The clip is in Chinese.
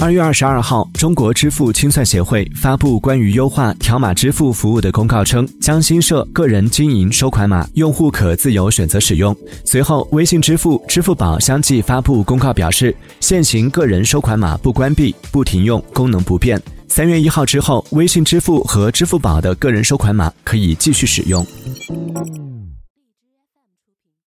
二月二十二号中国支付清算协会发布关于优化条码支付服务的公告称将新设个人经营收款码用户可自由选择使用。随后微信支付支付宝相继发布公告表示现行个人收款码不关闭不停用功能不变。三月一号之后微信支付和支付宝的个人收款码可以继续使用。